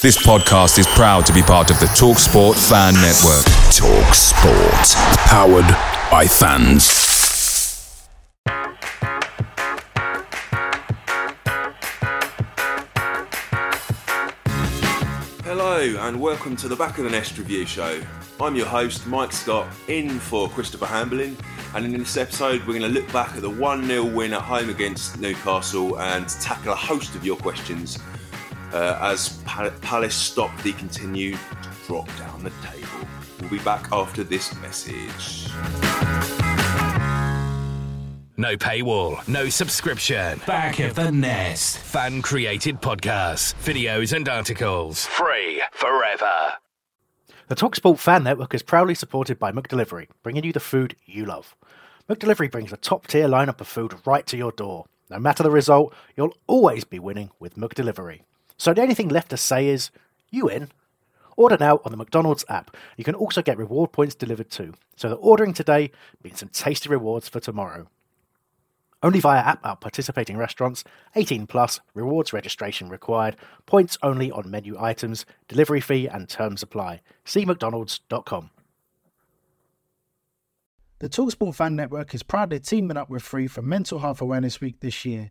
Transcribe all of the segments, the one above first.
This podcast is proud to be part of the TalkSport Fan Network. TalkSport, powered by fans. Hello and welcome to the Back of the Nest review show. I'm your host, Mike Scott, in for Christopher Hamblin. and in this episode, we're going to look back at the 1 0 win at home against Newcastle and tackle a host of your questions uh, as Palace stop the continued to drop down the table. We'll be back after this message. No paywall, no subscription. Back of the Nest. Fan created podcasts, videos, and articles. Free forever. The Talksport Fan Network is proudly supported by McDelivery, bringing you the food you love. McDelivery brings a top tier lineup of food right to your door. No matter the result, you'll always be winning with McDelivery. So the only thing left to say is, you in? Order now on the McDonald's app. You can also get reward points delivered too. So the ordering today means some tasty rewards for tomorrow. Only via app at participating restaurants. 18 plus. Rewards registration required. Points only on menu items. Delivery fee and terms apply. See mcdonalds.com. The Talksport Fan Network is proudly teaming up with Free for Mental Health Awareness Week this year.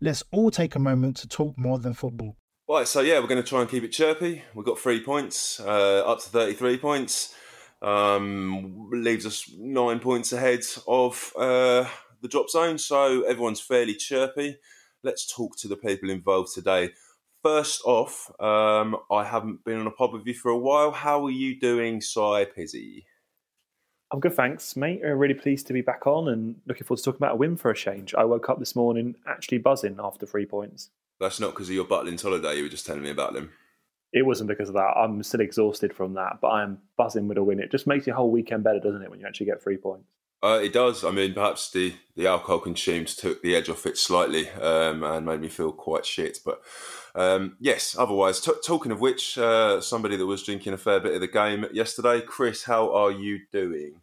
let's all take a moment to talk more than football. Right, so yeah, we're going to try and keep it chirpy. We've got three points, uh, up to 33 points. Um, leaves us nine points ahead of uh, the drop zone, so everyone's fairly chirpy. Let's talk to the people involved today. First off, um, I haven't been on a pod with you for a while. How are you doing, Cy Pizzy? I'm good, thanks, mate. I'm really pleased to be back on and looking forward to talking about a win for a change. I woke up this morning actually buzzing after three points. That's not because of your Butlins holiday. You were just telling me about them. It wasn't because of that. I'm still exhausted from that, but I'm buzzing with a win. It just makes your whole weekend better, doesn't it, when you actually get three points? Uh, it does. I mean, perhaps the, the alcohol consumed took the edge off it slightly um, and made me feel quite shit. But um, yes, otherwise, t- talking of which, uh, somebody that was drinking a fair bit of the game yesterday, Chris, how are you doing?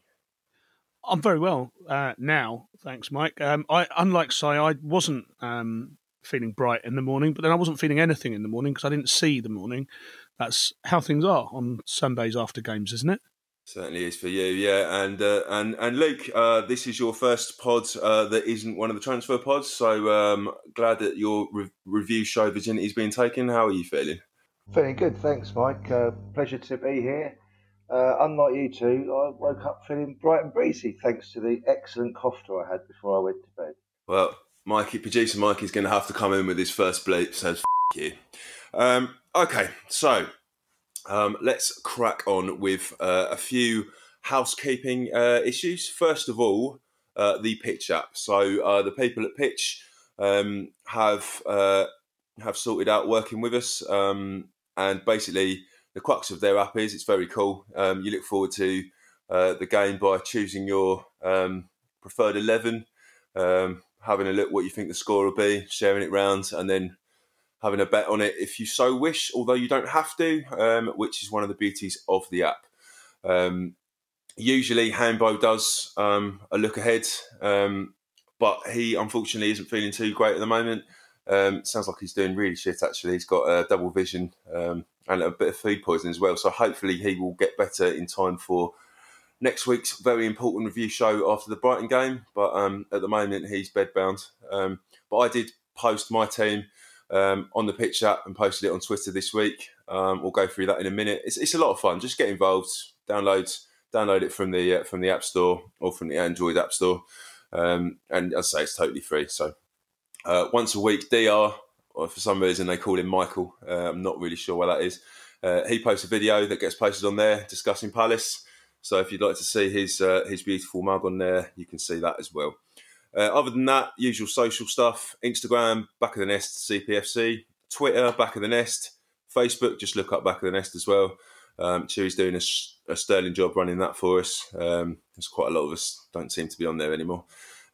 I'm very well uh, now, thanks, Mike. Um, I, unlike Cy, I wasn't um, feeling bright in the morning, but then I wasn't feeling anything in the morning because I didn't see the morning. That's how things are on Sundays after games, isn't it? Certainly is for you, yeah. And uh, and and Luke, uh, this is your first pod uh, that isn't one of the transfer pods. So um, glad that your re- review show virginity is being taken. How are you feeling? Feeling good, thanks, Mike. Uh, pleasure to be here. Uh, unlike you two, I woke up feeling bright and breezy thanks to the excellent kofta I had before I went to bed. Well, Mikey, producer Mikey's going to have to come in with his first bleep, so f- you. Um, okay, so um, let's crack on with uh, a few housekeeping uh, issues. First of all, uh, the pitch app. So uh, the people at Pitch um, have uh, have sorted out working with us, um, and basically the crux of their app is it's very cool. Um, you look forward to uh, the game by choosing your um, preferred 11, um, having a look what you think the score will be, sharing it round, and then having a bet on it if you so wish, although you don't have to, um, which is one of the beauties of the app. Um, usually, Hambo does um, a look ahead, but he unfortunately isn't feeling too great at the moment. Um, sounds like he's doing really shit. Actually, he's got a double vision um, and a bit of food poisoning as well. So hopefully he will get better in time for next week's very important review show after the Brighton game. But um, at the moment he's bedbound. Um, but I did post my team um, on the pitch app and posted it on Twitter this week. Um, we'll go through that in a minute. It's, it's a lot of fun. Just get involved. Download download it from the uh, from the App Store or from the Android App Store. and as I say, it's totally free. So uh, once a week, Dr. Or for some reason they call him Michael. Uh, I'm not really sure why that is. Uh, he posts a video that gets posted on there discussing Palace. So if you'd like to see his uh, his beautiful mug on there, you can see that as well. Uh, other than that, usual social stuff: Instagram, Back of the Nest, CPFC, Twitter, Back of the Nest, Facebook. Just look up Back of the Nest as well. Um, doing a, a, sterling job running that for us. Um, there's quite a lot of us don't seem to be on there anymore.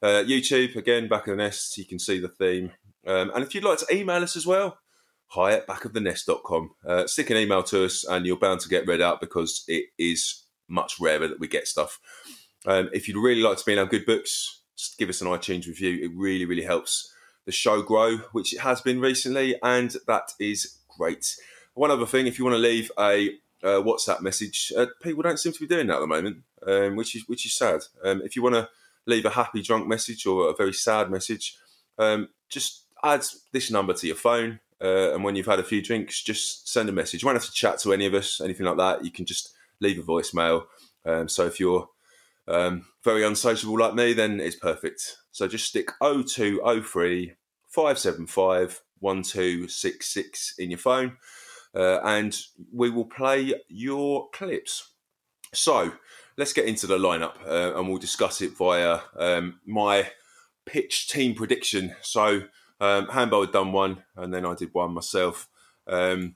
Uh, YouTube, again, back of the nest, you can see the theme. Um, and if you'd like to email us as well, hi at backofthenest.com. Uh, stick an email to us and you're bound to get read out because it is much rarer that we get stuff. Um, if you'd really like to be in our good books, just give us an iTunes review. It really, really helps the show grow, which it has been recently, and that is great. One other thing, if you want to leave a uh, WhatsApp message, uh, people don't seem to be doing that at the moment, um, which is which is sad. Um, if you want to leave a happy drunk message or a very sad message, um, just add this number to your phone. Uh, and when you've had a few drinks, just send a message. You won't have to chat to any of us, anything like that. You can just leave a voicemail. Um, so if you're um, very unsociable like me, then it's perfect. So just stick 0203 575 1266 in your phone uh, and we will play your clips. So let's get into the lineup uh, and we'll discuss it via um, my pitch team prediction. So um, Hambo had done one and then I did one myself. Um,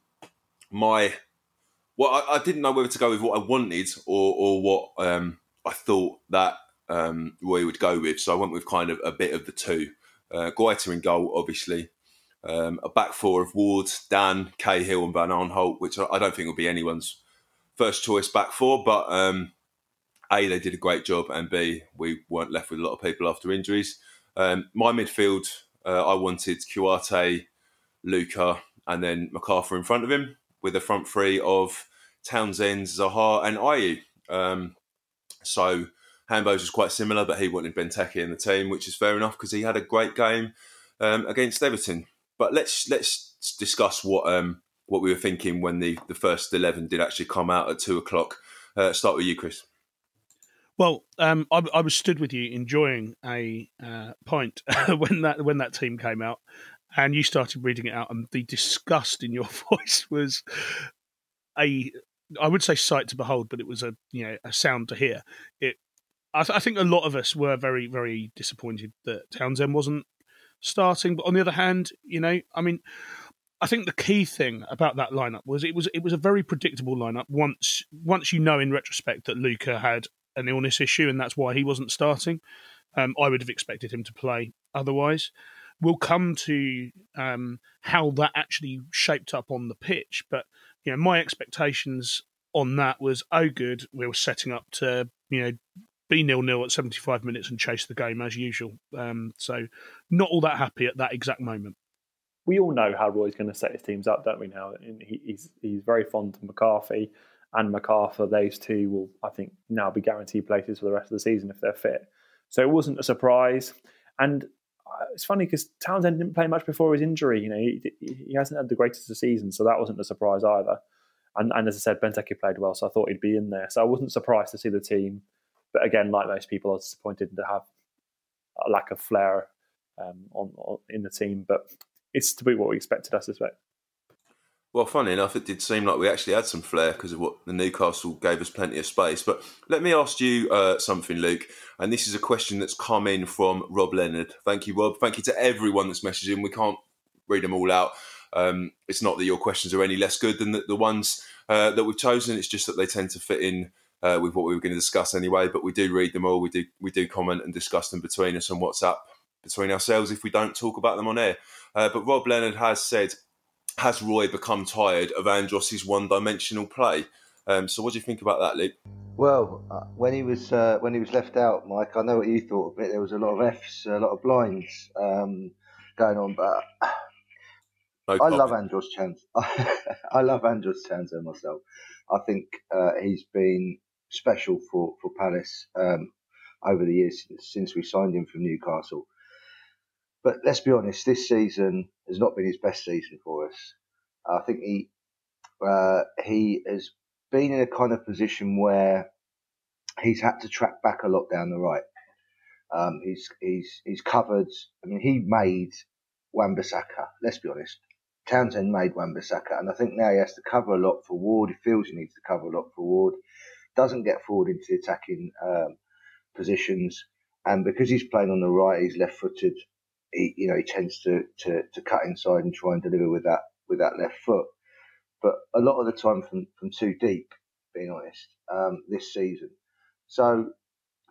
my well, I, I, didn't know whether to go with what I wanted or, or what um, I thought that um, we would go with. So I went with kind of a bit of the two. Uh, Guaita in goal, obviously. Um, a back four of Ward, Dann, Cahill, and Van Aanholt, which I don't think will be anyone's first choice back four. But um, A, they did a great job, and B, we weren't left with a lot of people after injuries. Um, my midfield, uh, I wanted Kouyaté, Luka, and then McArthur in front of him with a front three of Townsend, Zaha, and Ayew. So Hambo's was quite similar, but he wanted Benteke in the team, which is fair enough because he had a great game um, against Everton. But let's let's discuss what um, what we were thinking when the, the first eleven did actually come out at two o'clock. Uh, start with you, Chris. Well, um, I, I, was stood with you enjoying a uh, pint when that when that team came out, and you started reading it out, and the disgust in your voice was a I would say sight to behold, but it was a you know a sound to hear. It I, th- I think a lot of us were very very disappointed that Townsend wasn't starting, but on the other hand, you know, I mean. I think the key thing about that lineup was it was it was a very predictable lineup. Once once you know in retrospect that Luka had an illness issue and that's why he wasn't starting, um, I would have expected him to play otherwise. We'll come to um, how that actually shaped up on the pitch, but you know, my expectations on that was, oh, good, we were setting up to, you know, be nil nil at 75 minutes and chase the game as usual. Um, so, not all that happy at that exact moment. We all know how Roy's going to set his teams up, don't we? Now he, he's he's very fond of McCarthy and McArthur. Those two will, I think, now be guaranteed places for the rest of the season if they're fit. So it wasn't a surprise. And it's funny because Townsend didn't play much before his injury. You know, he, he hasn't had the greatest of seasons, so that wasn't a surprise either. And, and as I said, Benteke played well, so I thought he'd be in there. So I wasn't surprised to see the team. But again, like most people, I was disappointed to have a lack of flair um, on, on, in the team. But it's to be what we expected, I suspect. Well, funny enough, it did seem like we actually had some flair because of what the Newcastle gave us plenty of space. But let me ask you uh, something, Luke. And this is a question that's come in from Rob Leonard. Thank you, Rob. Thank you to everyone that's messaging. We can't read them all out. Um, it's not that your questions are any less good than the, the ones uh, that we've chosen. It's just that they tend to fit in uh, with what we were going to discuss anyway. But we do read them all. We do we do comment and discuss them between us on WhatsApp between ourselves if we don't talk about them on air. Uh, but Rob Leonard has said has Roy become tired of Andros's one-dimensional play? Um, so, what do you think about that, Luke? Well, uh, when he was uh, when he was left out, Mike, I know what you thought of it. There was a lot of Fs, a lot of blinds um, going on, but no I love Andros Chance. I love Andros Townsend myself. I think uh, he's been special for for Palace um, over the years since we signed him from Newcastle. But let's be honest, this season has not been his best season for us. I think he uh, he has been in a kind of position where he's had to track back a lot down the right. Um, he's he's he's covered. I mean, he made Wan-Bissaka. Let's be honest. Townsend made Wan-Bissaka, and I think now he has to cover a lot for Ward. He feels he needs to cover a lot for Ward. Doesn't get forward into the attacking um, positions, and because he's playing on the right, he's left-footed he, you know, he tends to, to, to cut inside and try and deliver with that with that left foot. but a lot of the time from, from too deep, being honest, um, this season. So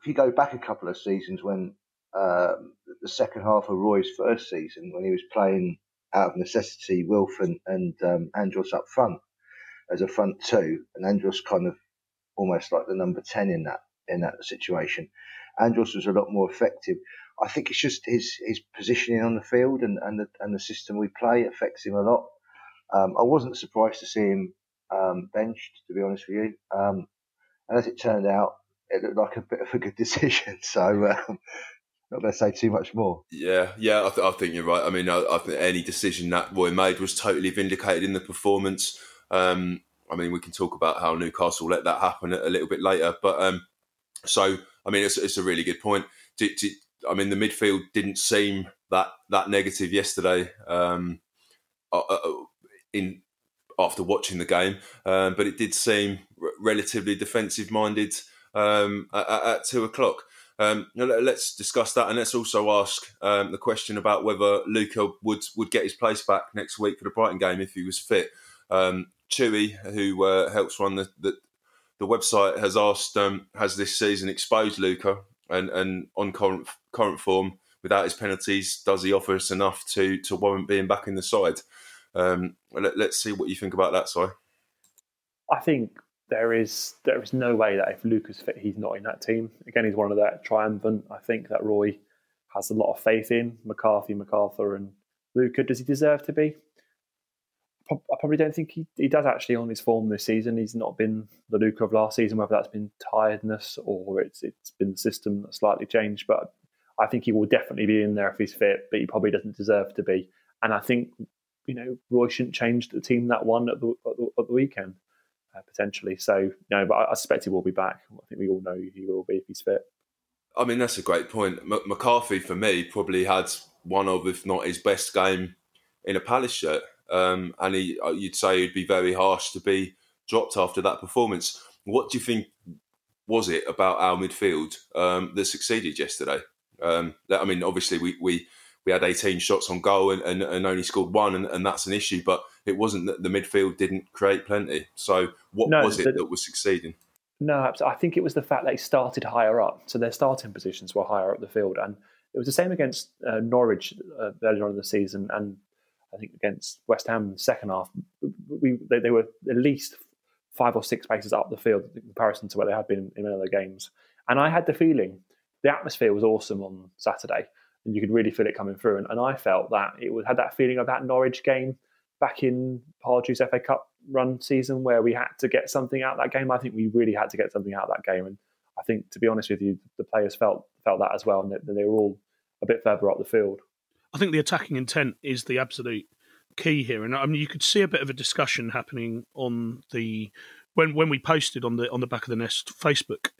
if you go back a couple of seasons when um, the second half of Roy's first season, when he was playing out of necessity, Wilf and, and um, Andros up front as a front two, and Andros kind of almost like the number 10 in that in that situation. Andros was a lot more effective. I think it's just his his positioning on the field and and the, and the system we play affects him a lot. Um, I wasn't surprised to see him um, benched, to be honest with you. Um, and as it turned out, it looked like a bit of a good decision. So um, not going to say too much more. Yeah, yeah, I, th- I think you're right. I mean, I, I, think any decision that Roy made was totally vindicated in the performance. Um, I mean, we can talk about how Newcastle let that happen a, a little bit later, but um, so I mean, it's, it's, a really good point. I mean, the midfield didn't seem that that negative yesterday. Um, uh, uh, uh, in after watching the game, um, but it did seem relatively defensive minded um, at, at, two o'clock. Um, let's discuss that, and let's also ask um, the question about whether Luka would would get his place back next week for the Brighton game if he was fit. Um, Chewy, who uh, helps run the, the, the website, has asked um, has this season exposed Luka and and on current current form without his penalties, does he offer us enough to to warrant being back in the side? Um, let, us see what you think about that, Si. I think there is there is no way that if Luka's fit, he's not in that team. Again, he's one of that triumphant. I think that Roy has a lot of faith in McCarthy, McArthur, and Luka. Does he deserve to be? I probably don't think he, he does actually on his form this season. He's not been the Luka of last season, whether that's been tiredness or it's it's been the system that's slightly changed. But I think he will definitely be in there if he's fit, but he probably doesn't deserve to be. And I think you know Roy shouldn't change the team that won at the at the, at the weekend uh, potentially. So no, but I, I, suspect he will be back. I think we all know he will be if he's fit. I mean that's a great point. M- McCarthy for me probably had one of, if not his best game in a Palace shirt, um, and he uh, you'd say he'd be very harsh to be dropped after that performance. What do you think was it about our midfield um, that succeeded yesterday? Um, I mean, obviously we we we had 18 shots on goal and, and, and only scored one, and, and, that's an issue. But it wasn't that the midfield didn't create plenty. So what no, was it the, that was succeeding? No, I think it was the fact that they started higher up, so their starting positions were higher up the field, and it was the same against uh, Norwich uh, earlier on in the season, and I think against West Ham in the second half, we they, they, were at least five or six paces up the field in comparison to where they had been in other games. And I had the feeling the atmosphere was awesome on Saturday and you could really feel it coming through. And, and I felt that it was, had that feeling of that Norwich game back in Pardew's FA Cup run season where we had to get something out that game. I think we really had to get something out of that game, and I think to be honest with you, the players felt felt that as well, and they, they were all a bit further up the field. I think the attacking intent is the absolute key here, and I mean you could see a bit of a discussion happening on the when when we posted on the on the back of the nest Facebook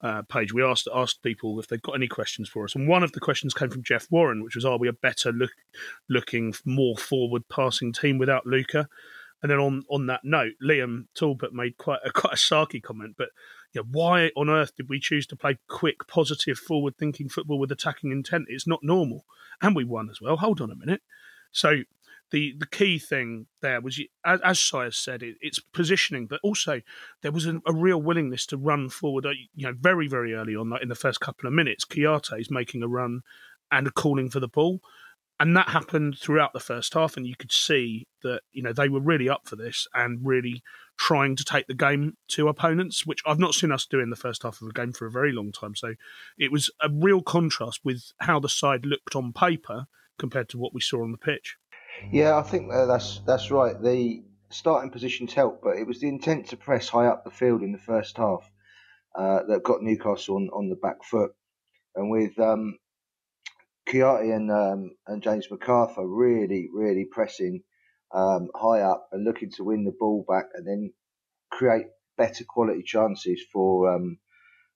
uh, page, we asked asked people if they've got any questions for us, and one of the questions came from Jeff Warren, which was, "Are we a better look, looking, more forward passing team without Luka?" And then on on that note, Liam Talbot made quite a quite a sarky comment, but know, why on earth did we choose to play quick, positive, forward thinking football with attacking intent? It's not normal, and we won as well. Hold on a minute. So the the key thing there was, as, as Sire said, it, it's positioning, but also there was a, a, real willingness to run forward. Uh, you know, very very early on, like in the first couple of minutes, Kouyaté is making a run and calling for the ball, and that happened throughout the first half, and you could see that you know they were really up for this and really trying to take the game to opponents, which I've not seen us do in the first half of a game for a very long time. So it was a real contrast with how the side looked on paper compared to what we saw on the pitch. Yeah, I think uh, that's that's right. The starting positions helped, but it was the intent to press high up the field in the first half uh, that got Newcastle on, on the back foot. And with um, and um, and James McArthur really, really pressing um, high up and looking to win the ball back and then create better quality chances for um,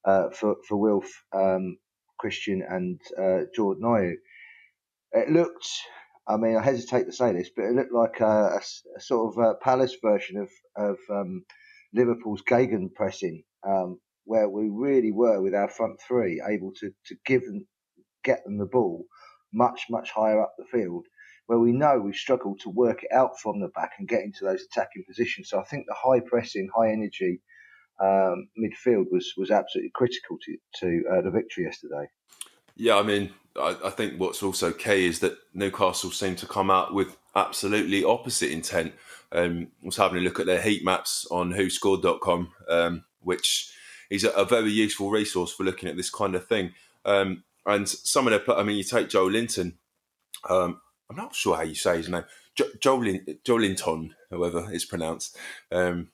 uh, for for Wilf, um, Christian, and uh, Jordan Ayew. It looked I mean, I hesitate to say this, but it looked like a, a, a sort of a Palace version of of um, Liverpool's Gegen pressing, um, where we really were with our front three able to to give them get them the ball much much higher up the field. where we know we've struggled to work it out from the back and get into those attacking positions. So I think the high pressing, high energy um, midfield was was absolutely critical to to uh, the victory yesterday. Yeah, I mean, I, I, think what's also key is that Newcastle seem to come out with absolutely opposite intent. Um, I was having a look at their heat maps on WhoScored.com, um, which is a, a, very useful resource for looking at this kind of thing. Um, and some of their, I mean, you take Joelinton. Um, I'm not sure how you say his name. Jo, Joelin, Joelinton, however it's pronounced. Um,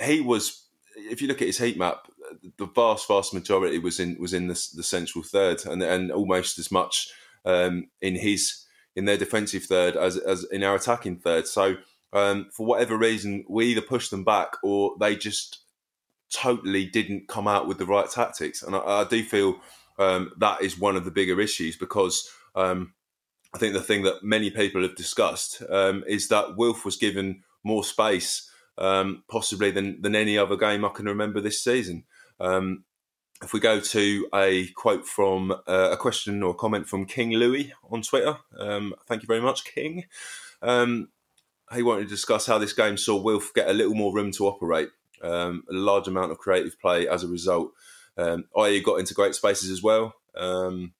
he was if you look at his heat map, the vast, vast majority was in was in the, the central third, and and almost as much um, in his in their defensive third as as in our attacking third. So um, for whatever reason, we either pushed them back or they just totally didn't come out with the right tactics. And I, I do feel um, that is one of the bigger issues because um, I think the thing that many people have discussed um, is that Wilf was given more space um, possibly than than any other game I can remember this season. Um, if we go to a quote from uh, a question or comment from King Louis on Twitter, um, thank you very much, King. Um, he wanted to discuss how this game saw Wilf get a little more room to operate, um, a large amount of creative play as a result. Um, got into great spaces as well. Um,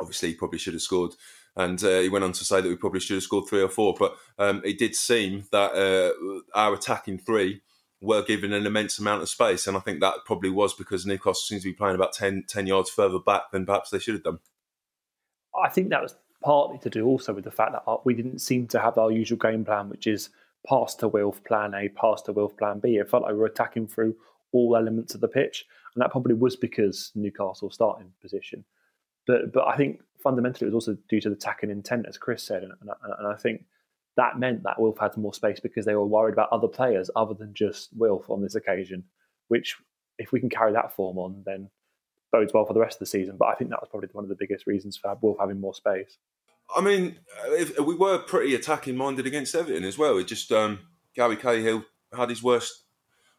obviously, he probably should have scored. And uh, he went on to say that we probably should have scored three or four. But um, it did seem that uh, our attacking three were given an immense amount of space. And I think that probably was because Newcastle seems to be playing about 10, 10 yards further back than perhaps they should have done. I think that was partly to do also with the fact that uh, we didn't seem to have our usual game plan, which is pass to Wilf plan A, pass to Wilf plan B. It felt like we were attacking through all elements of the pitch. And that probably was because Newcastle starting position. But but I think fundamentally it was also due to the attacking intent, as Chris said, and, and, and I think that meant that Wilf had more space because they were worried about other players other than just Wilf on this occasion. Which, if we can carry that form on, then bodes well for the rest of the season. But I think that was probably one of the biggest reasons for Wilf having more space. I mean, if, we were pretty attacking minded against Everton as well. It just um, Gary Cahill had his worst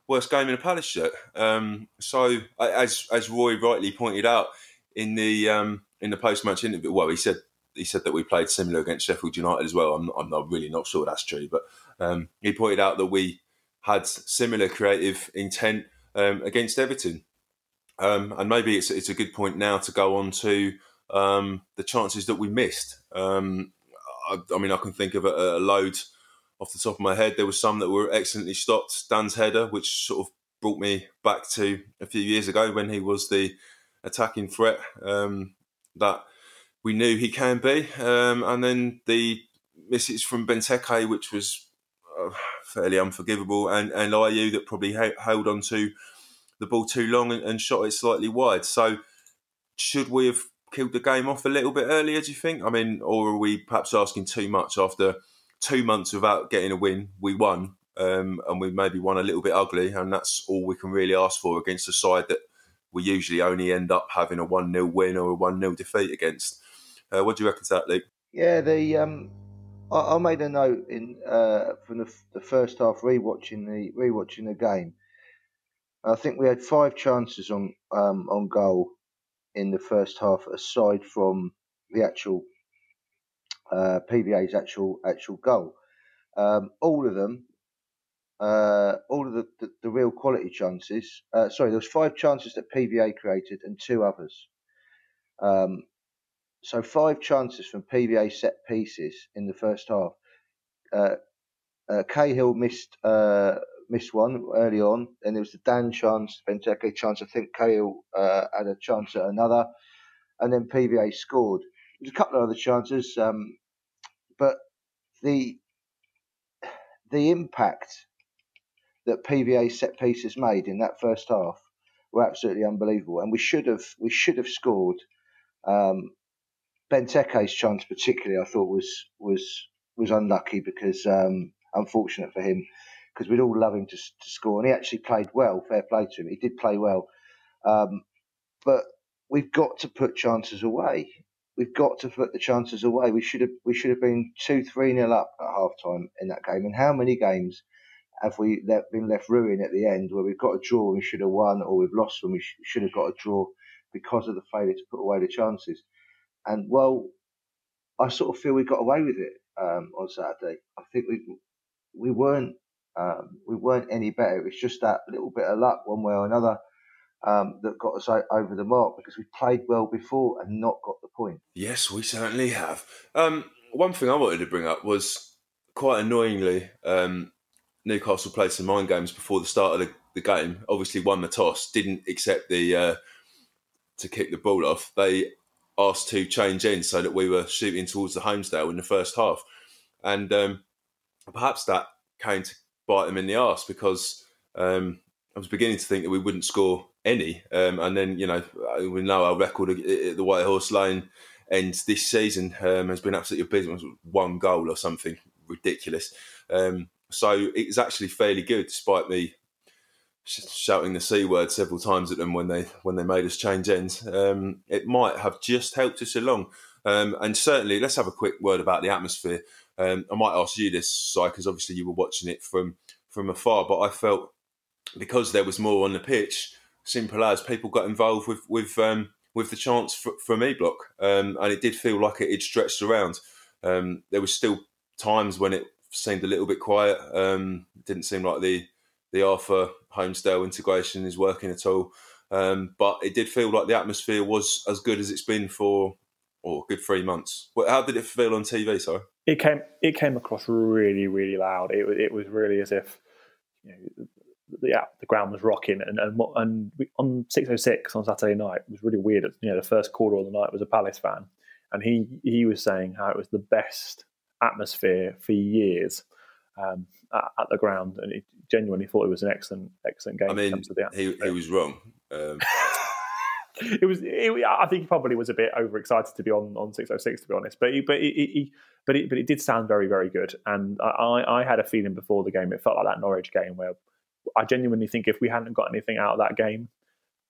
worst game in a Palace shirt. Um, so, as as Roy rightly pointed out, in the um, in the post match interview. Well, he said he said that we played similar against Sheffield United as well. I'm I'm not really not sure that's true, but um, he pointed out that we had similar creative intent um, against Everton, um, and maybe it's it's a good point now to go on to um, the chances that we missed. Um, I, I, mean, I can think of a, a load off the top of my head. There was some that were excellently stopped. Dann's header, which sort of brought me back to a few years ago when he was the attacking threat um, that we knew he can be. Um, and then the misses from Benteke, which was uh, fairly unforgivable, and, and Ayew that probably ha- held on to the ball too long and, and, shot it slightly wide. So, should we have killed the game off a little bit earlier, do you think? I mean, or are we perhaps asking too much after two months without getting a win? We won. Um, and we maybe won a little bit ugly, and that's all we can really ask for against a side that we usually only end up having a 1 0 win or a 1 0 defeat against. Uh, what do you reckon to that, Luke? Yeah, the um, I, I, made a note in uh, from the, the, first half rewatching the rewatching the game. I think we had five chances on um, on goal in the first half, aside from the actual uh, PVA's actual actual goal. Um, all of them uh, all of the, the, the, real quality chances. Uh, sorry, there was five chances that PVA created and two others. Um, so five chances from PVA set pieces in the first half. Uh, uh, Cahill missed uh, missed one early on, Then there was the Dann chance, Benteke chance. I think Cahill uh, had a chance at another, and then PVA scored. There's a couple of other chances, um, but the the impact that PVA set pieces made in that first half were absolutely unbelievable, and we should have we should have scored. Um, Benteke's chance, particularly, I thought was was was unlucky because um, unfortunate for him because we'd all love him to, to, score, and he actually played well. Fair play to him; he did play well, um, but we've got to put chances away. We've got to put the chances away. We should have we should have been two three nil up at half time in that game. And how many games have we been left ruined at the end where we've got a draw and we should have won, or we've lost when we sh- should have got a draw because of the failure to put away the chances? And well, I sort of feel we got away with it. um, on Saturday. I think we we weren't um, we weren't any better. It was just that little bit of luck, one way or another, um, that got us over the mark because we played well before and not got the point. Yes, we certainly have. Um, one thing I wanted to bring up was quite annoyingly, um, Newcastle played some mind games before the start of the, the game. Obviously, won the toss, didn't accept the uh, to kick the ball off. They asked to change in so that we were shooting towards the Holmesdale in the first half, and um, perhaps that came to bite them in the arse because um, I was beginning to think that we wouldn't score any, um, and then you know we know our record at the White Horse Lane ends this season um, has been absolutely abysmal. One goal or something ridiculous. Um, so it's actually fairly good, despite me shouting the c word several times at them when they when they made us change ends. Um, it might have just helped us along. Um, and certainly, let's have a quick word about the atmosphere. Um, I might ask you this, Si, because obviously you were watching it from from afar, but I felt because there was more on the pitch, simple as people got involved with with um, with the chance for, from E Block, um, and it did feel like it, stretched around. Um, there was still times when it seemed a little bit quiet. It didn't seem like the the Arthur Holmesdale integration is working at all. Um, but it did feel like the atmosphere was as good as it's been for or good three months. How did it feel on TV? Sorry, it came it came across really really loud. It it was really as if you know, the the ground was rocking, and and, and we, on six oh six on Saturday night it was really weird. You know, the first quarter of the night was a Palace fan, and he he was saying how it was the best atmosphere for years um, at, at, the ground, and he genuinely thought it was an excellent excellent game. I mean, he he was wrong. Um. it was. It, I think he probably was a bit overexcited to be on on six oh six, to be honest. But he, but he, he but it, but it did sound very very good, and I I had a feeling before the game it felt like that Norwich game where I genuinely think if we hadn't got anything out of that game,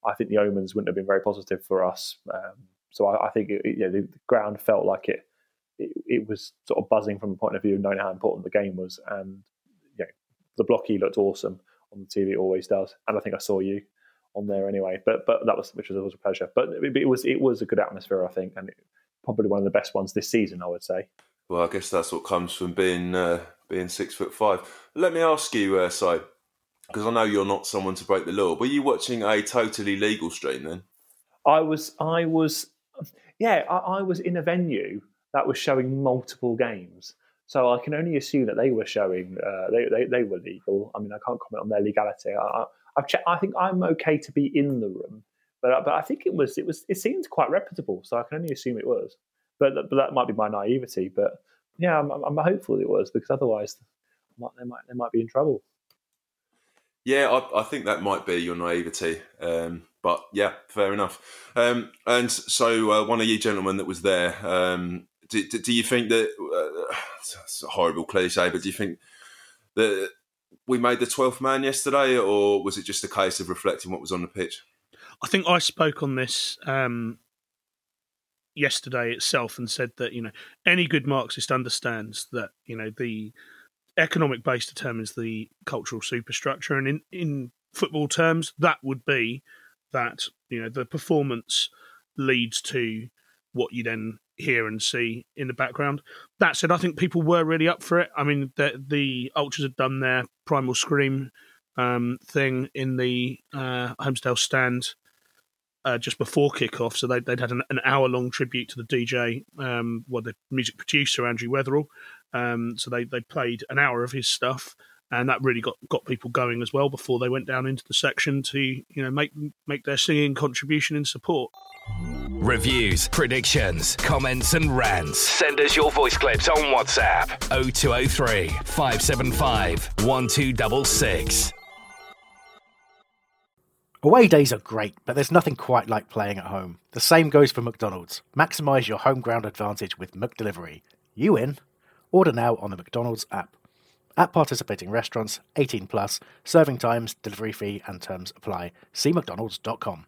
I think the omens wouldn't have been very positive for us. Um, so I, I think it, you know, the, the, ground felt like it, it, it was sort of buzzing from a point of view of knowing how important the game was, and the blocky looked awesome on the TV. It always does, and I think I saw you on there anyway. But but that was which was always a pleasure. But it, it was it was a good atmosphere, I think, and it, probably one of the best ones this season, I would say. Well, I guess that's what comes from being uh, being six foot five. Let me ask you, uh, Si, because I know you're not someone to break the law. Were you watching a totally legal stream then? I was. I was. Yeah, I, I was in a venue that was showing multiple games. So I can only assume that they were showing uh, they, they, they were legal. I mean, I can't comment on their legality. I, have checked. I think I'm okay to be in the room, but but I think it was it was it seemed quite reputable. So I can only assume it was. But but that might be my naivety. But yeah, I'm, I'm hopeful it was because otherwise they might they might be in trouble. Yeah, I, I, think that might be your naivety. Um, but yeah, fair enough. Um, and so, uh, one of you gentlemen that was there, um, do, do, you think that uh, it's a horrible cliche, but do you think that we made the 12th man yesterday, or was it just a case of reflecting what was on the pitch? I think I spoke on this um, yesterday itself and said that you know any good Marxist understands that you know the economic base determines the cultural superstructure, and in in football terms, that would be that you know the performance leads to what you then hear and see in the background. That said, I think people were really up for it. I mean, the, the Ultras had done their Primal Scream um, thing in the uh, Holmesdale stand uh, just before kickoff, so they'd, they'd had an, an hour long tribute to the DJ, um, well, the music producer Andrew Weatherall. Um, so they they played an hour of his stuff, and that really got got people going as well before they went down into the section to you know make make their singing contribution in support. Reviews, predictions, comments, and rants. Send us your voice clips on WhatsApp 0203 575 1266. Away days are great, but there's nothing quite like playing at home. The same goes for McDonald's. Maximise your home ground advantage with McDelivery. You in? Order now on the McDonald's app. At participating restaurants, 18 plus, serving times, delivery fee, and terms apply. See McDonald's.com.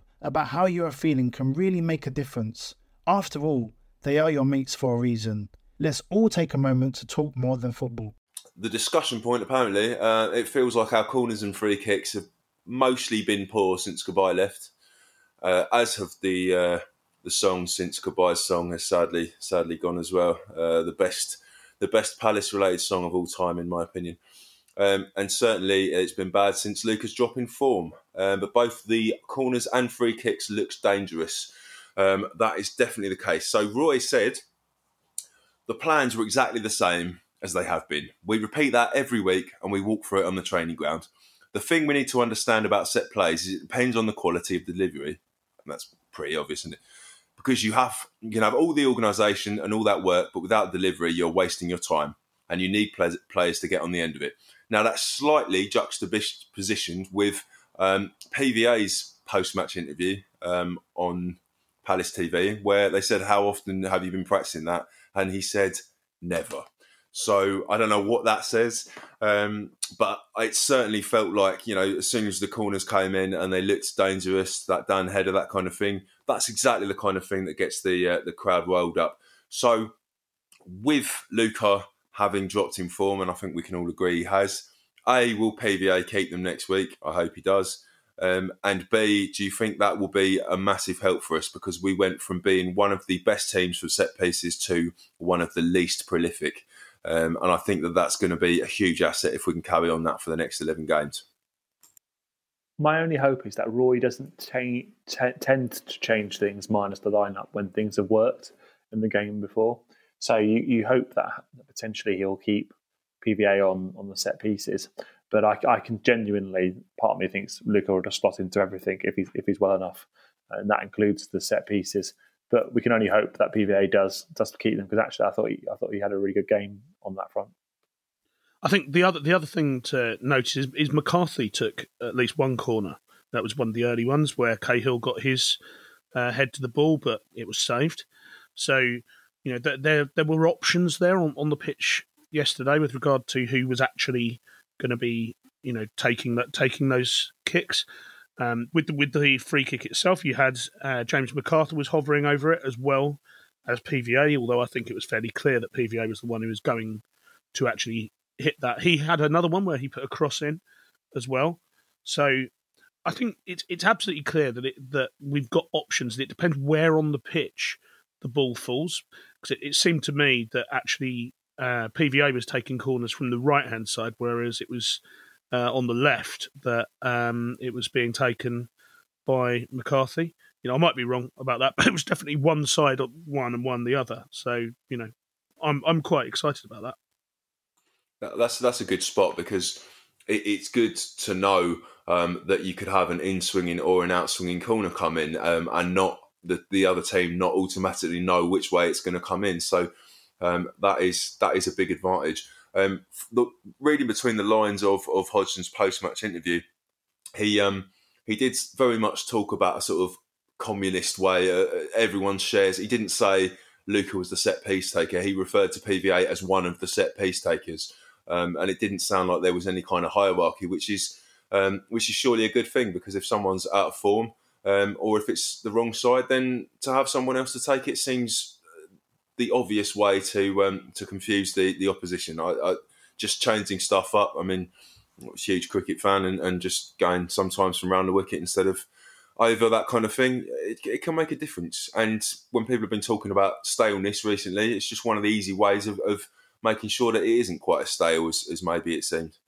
about how you are feeling can really make a difference. After all, they are your mates for a reason. Let's all take a moment to talk more than football. The discussion point, apparently, uh, it feels like our corners and free kicks have mostly been poor since Cabaye left, uh, as have the uh, the song since Cabaye's song has sadly sadly gone as well. Uh, the best the best Palace related song of all time, in my opinion. Um, and certainly it's been bad since Luka's dropping form. Um, but both the corners and free kicks looks dangerous. Um, that is definitely the case. So Roy said the plans were exactly the same as they have been. We repeat that every week and we walk through it on the training ground. The thing we need to understand about set plays is it depends on the quality of delivery. And that's pretty obvious, isn't it? Because you have you can have all the organisation and all that work, but without delivery, you're wasting your time, and you need players to get on the end of it. Now that's slightly juxtapositioned with um, PVA's post-match interview um, on Palace TV, where they said, "How often have you been practicing that?" And he said, "Never." So I don't know what that says, um, but it certainly felt like you know as soon as the corners came in and they looked dangerous, that down header, that kind of thing. That's exactly the kind of thing that gets the uh, the crowd rolled up. So with Luka having dropped in form, and I think we can all agree he has. A will PVA keep them next week? I hope he does. Um, and B, do you think that will be a massive help for us because we went from being one of the best teams for set pieces to one of the least prolific? Um, and I think that that's going to be a huge asset if we can carry on that for the next 11 games. My only hope is that Roy doesn't t- t- tend to change things minus the lineup when things have worked in the game before. So you, you hope that potentially he'll keep PVA on, on the set pieces. But I, I can genuinely, part of me thinks Luka will just slot into everything if he's, if he's well enough. And that includes the set pieces but we can only hope that PVA does does keep them because actually I thought he, I thought he had a really good game on that front. I think the other the other thing to notice is, is McCarthy took at least one corner. That was one of the early ones where Cahill got his uh, head to the ball, but it was saved. So you know there there, there were options there on, on the pitch yesterday with regard to who was actually going to be you know taking that taking those kicks. Um, with the, with the free kick itself, you had uh, James McArthur was hovering over it as well as PVA. Although I think it was fairly clear that PVA was the one who was going to actually hit that. He had another one where he put a cross in as well. So I think it's it's absolutely clear that it, that we've got options. It depends where on the pitch the ball falls. Because it, it, seemed to me that actually uh, PVA was taking corners from the right hand side, whereas it was uh, on the left that um, it was being taken by McCarthy. You know, I might be wrong about that, but it was definitely one side on one and one the other. So you know, I'm I'm quite excited about that. That's that's a good spot because it, it's good to know um, that you could have an in swinging or an out swinging corner come in um, and not the the other team not automatically know which way it's going to come in. So um, that is that is a big advantage. Um, look, reading between the lines of of Hodgson's post match interview, he um he did very much talk about a sort of communist way. Uh, uh everyone shares. He didn't say Luka was the set piece taker. He referred to PVA as one of the set piece takers, um, and it didn't sound like there was any kind of hierarchy, which is um, which is surely a good thing because if someone's out of form um, or if it's the wrong side, then to have someone else to take it seems the obvious way to um, to confuse the the opposition. I, I, just changing stuff up. I mean, I'm a huge cricket fan, and, and just going sometimes from round the wicket instead of over that kind of thing, it, it, can make a difference. And when people have been talking about staleness recently, it's just one of the easy ways of, of making sure that it isn't quite as stale as, as maybe it seems.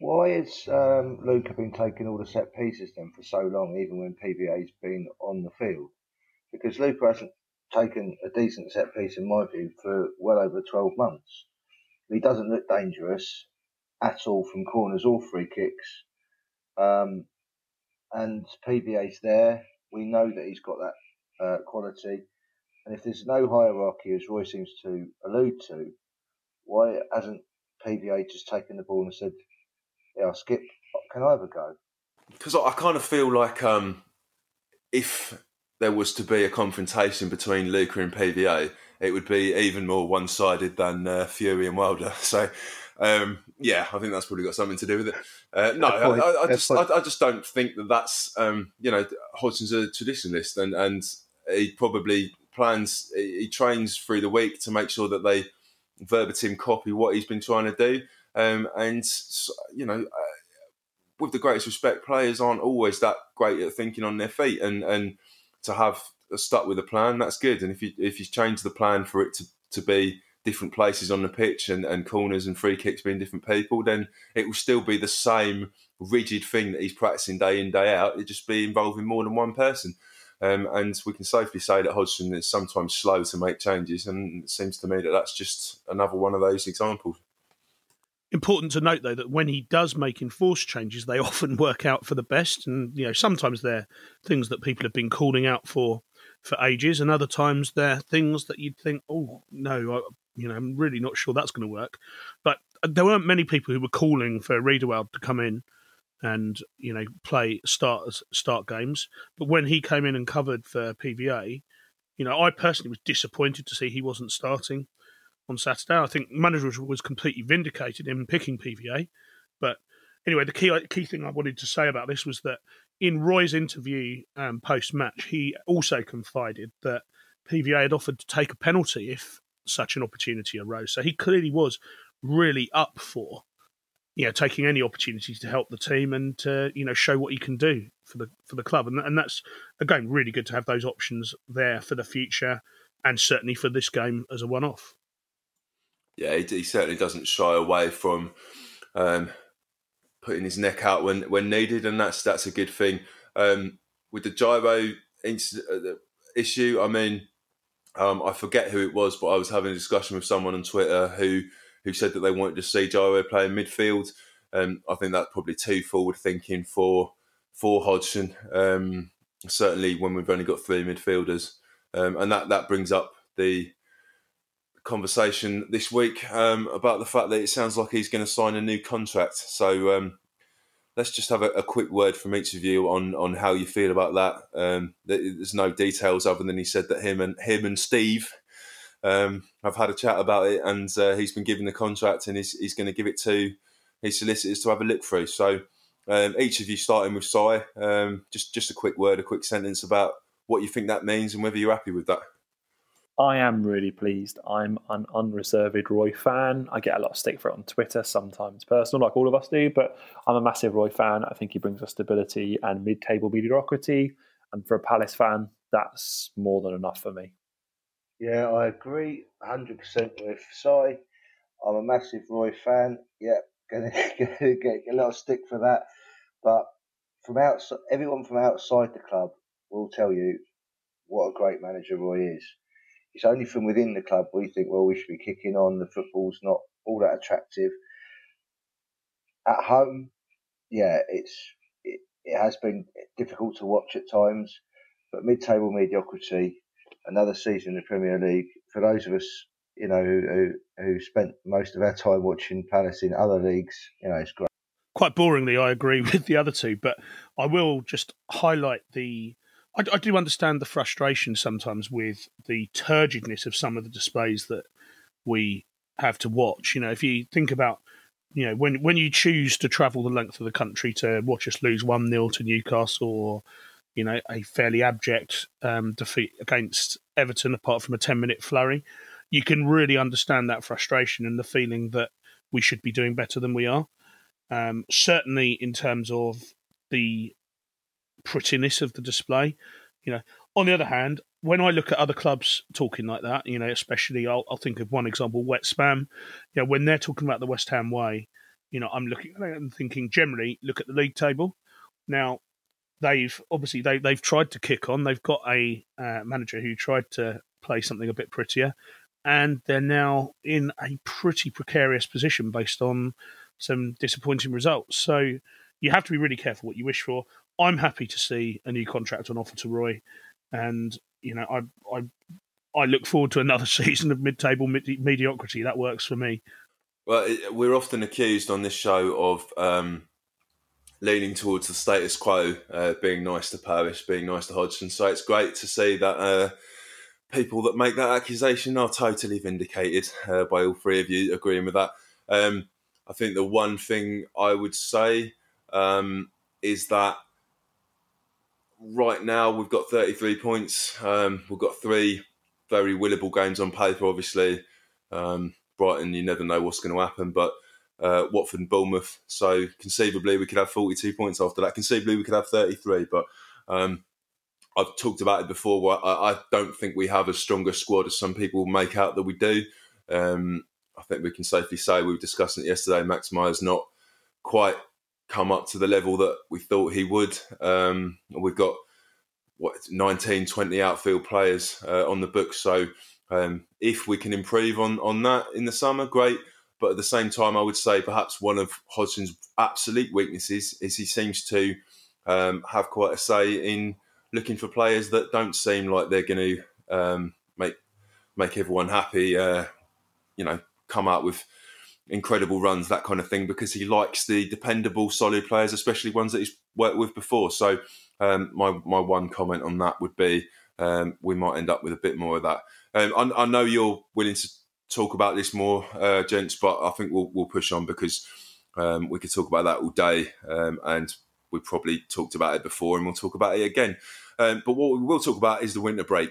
Why has um, Luka been taking all the set pieces then for so long, even when PVA's been on the field? Because Luka hasn't taken a decent set piece, in my view, for well over 12 months. He doesn't look dangerous at all from corners or free kicks. Um, and PVA's there. We know that he's got that uh, quality. And if there's no hierarchy, as Roy seems to allude to, why hasn't PVA just taken the ball and said, "Yeah, Skip, can I have a go?" Because I kind of feel like um, if there was to be a confrontation between Luka and PVA, it would be even more one sided than uh, Fury and Wilder. So. Um, yeah, I think that's probably got something to do with it. Uh, no, I, I, I, just, I, I, just don't think that that's um, you know Hodgson's a traditionalist, and and he probably plans he trains through the week to make sure that they verbatim copy what he's been trying to do. Um, and you know, uh, with the greatest respect, players aren't always that great at thinking on their feet, and and to have stuck with a plan, that's good. And if you if you change the plan for it to to be different places on the pitch and, and corners and free kicks being different people, then it will still be the same rigid thing that he's practicing day in day out. It just be involving more than one person. Um, and we can safely say that Hodgson is sometimes slow to make changes, and it seems to me that that's just another one of those examples. Important to note, though, that when he does make enforced changes, they often work out for the best, and you know sometimes they're things that people have been calling out for for ages, and other times they're things that you'd think, oh no, I, you know, I'm really not sure that's going to work. But uh, there weren't many people who were calling for Riedewald to come in and you know play start start games. But when he came in and covered for PVA, you know, I personally was disappointed to see he wasn't starting on Saturday. I think manager was completely vindicated in picking PVA. But anyway, the key key thing I wanted to say about this was that in Roy's interview um, post match, he also confided that PVA had offered to take a penalty if such an opportunity arose. So he clearly was really up for you know taking any opportunities to help the team and to you know show what he can do for the for the club and and that's again really good to have those options there for the future and certainly for this game as a one off. Yeah, he, he, certainly doesn't shy away from um, putting his neck out when when needed, and that's that's a good thing. Um, with the Jairo uh, issue, I mean, um, I forget who it was, but I was having a discussion with someone on Twitter who who said that they wanted to see Jairo play in midfield. Um, I think that's probably too forward thinking for for Hodgson. Um, certainly, when we've only got three midfielders, um, and that that brings up the conversation this week um, about the fact that it sounds like he's going to sign a new contract. So um, let's just have a, a, quick word from each of you on on how you feel about that. Um, there's no details other than he said that him and him and Steve um, have had a chat about it, and uh, he's been given the contract, and he's he's going to give it to his solicitors to have a look through. So um, each of you, starting with Si, um, just just a quick word, a quick sentence about what you think that means and whether you're happy with that. I am really pleased. I'm an unreserved Roy fan. I get a lot of stick for it on Twitter, sometimes personal, like all of us do, but I'm a massive Roy fan. I think he brings us stability and mid table mediocrity. And for a Palace fan, that's more than enough for me. Yeah, I agree 100% with Si. I'm a massive Roy fan. Yeah, gonna, gonna get a lot of stick for that. But from outside, everyone from outside the club will tell you what a great manager Roy is it's only from within the club we think, well, we should be kicking on. The football's not all that attractive. At home, yeah, it's it, it has been difficult to watch at times, but mid-table mediocrity, another season in the Premier League for those of us, you know, who who spent most of our time watching Palace in other leagues, you know, it's great. Quite boringly, I agree with the other two, but I will just highlight the I, I, do understand the frustration sometimes with the turgidness of some of the displays that we have to watch. You know, if you think about, you know, when when you choose to travel the length of the country to watch us lose one 0 to Newcastle, or you know, a fairly abject um, defeat against Everton, apart from a ten minute flurry, you can really understand that frustration and the feeling that we should be doing better than we are. Um, certainly, in terms of the prettiness of the display. You know, on the other hand, when I look at other clubs talking like that, you know, especially I'll, I'll think of one example, Wet Spam. You know, when they're talking about the West Ham way, you know, I'm looking and thinking generally, look at the league table. Now, they've obviously they they've tried to kick on. They've got a uh, manager who tried to play something a bit prettier, and they're now in a pretty precarious position based on some disappointing results. So you have to be really careful what you wish for. I'm happy to see a new contract on offer to Roy, and you know I I I look forward to another season of mid-table medi- mediocrity. That works for me. Well, we're often accused on this show of um, leaning towards the status quo, uh, being nice to Parish, being nice to Hodgson. So it's great to see that uh, people that make that accusation are totally vindicated uh, by all three of you agreeing with that. Um, I think the one thing I would say um, is that right now we've got 33 points. Um, we've got three very winnable games on paper, obviously. Um, Brighton, you never know what's going to happen, but uh, Watford and Bournemouth. So conceivably, we could have 42 points after that. Conceivably, we could have 33. But um, I've talked about it before. I, I, don't think we have as strong a squad as some people make out that we do. Um, I think we can safely say we were discussing it yesterday. Max Meyer's not quite come up to the level that we thought he would. Um, we've got what 19, 20 outfield players uh, on the books. So um, if we can improve on on that in the summer, great. But at the same time, I would say perhaps one of Hodgson's absolute weaknesses is he seems to um, have quite a say in looking for players that don't seem like they're going to um, make make everyone happy. Uh, you know, come out with incredible runs, that kind of thing, because he likes the dependable, solid players, especially ones that he's worked with before. So, um, my my one comment on that would be um, we might end up with a bit more of that. Um, I, I, know you're willing to talk about this more, uh, gents, but I think we'll we'll push on because um, we could talk about that all day, um, and we probably talked about it before, and we'll talk about it again. Um, but what we will talk about is the winter break.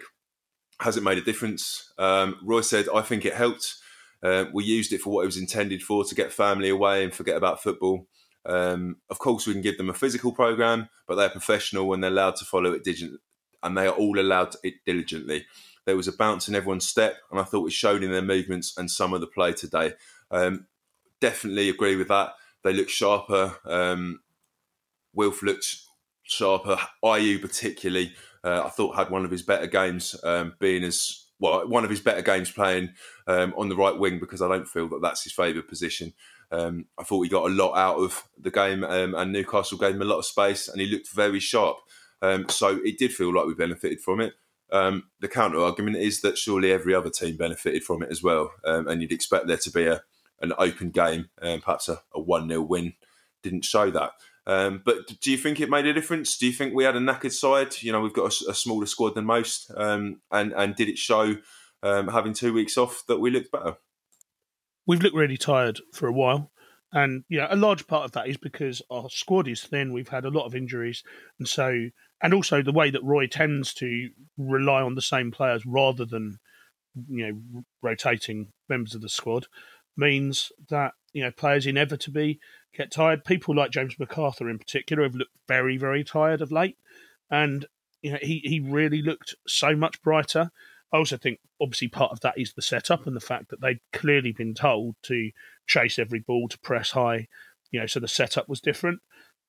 Has it made a difference? Roy said, I think it helped. Uh, we used it for what it was intended for to get family away and forget about football. Um, of course, we can give them a physical program, but they're professional and they're allowed to follow it diligently, and they are all allowed to it diligently. There was a bounce in everyone's step, and I thought it showed in their movements and some of the play today. Um, definitely agree with that. They look sharper. Um, Wilf looked sharper. Ayew particularly, uh, I thought had one of his better games, um, being as well, one of his better games playing um, on the right wing because I don't feel that that's his favourite position. Um, I thought he got a lot out of the game, um, and Newcastle gave him a lot of space, and he looked very sharp. Um, so it did feel like we benefited from it. Um, the counter argument is that surely every other team benefited from it as well, um, and you'd expect there to be a an open game, and perhaps a, a one 0 win. Didn't show that. Um, but do you think it made a difference? Do you think we had a knackered side? You know, we've got a, a smaller squad than most, um, and and did it show um, having two weeks off that we looked better? We've looked really tired for a while, and yeah, a large part of that is because our squad is thin. We've had a lot of injuries, and so and also the way that Roy tends to rely on the same players rather than you know rotating members of the squad means that you know players inevitably get tired. People like James McArthur in particular have looked very, very tired of late, and you know he he really looked so much brighter. I also think obviously part of that is the setup and the fact that they'd clearly been told to chase every ball to press high, you know, so the setup was different.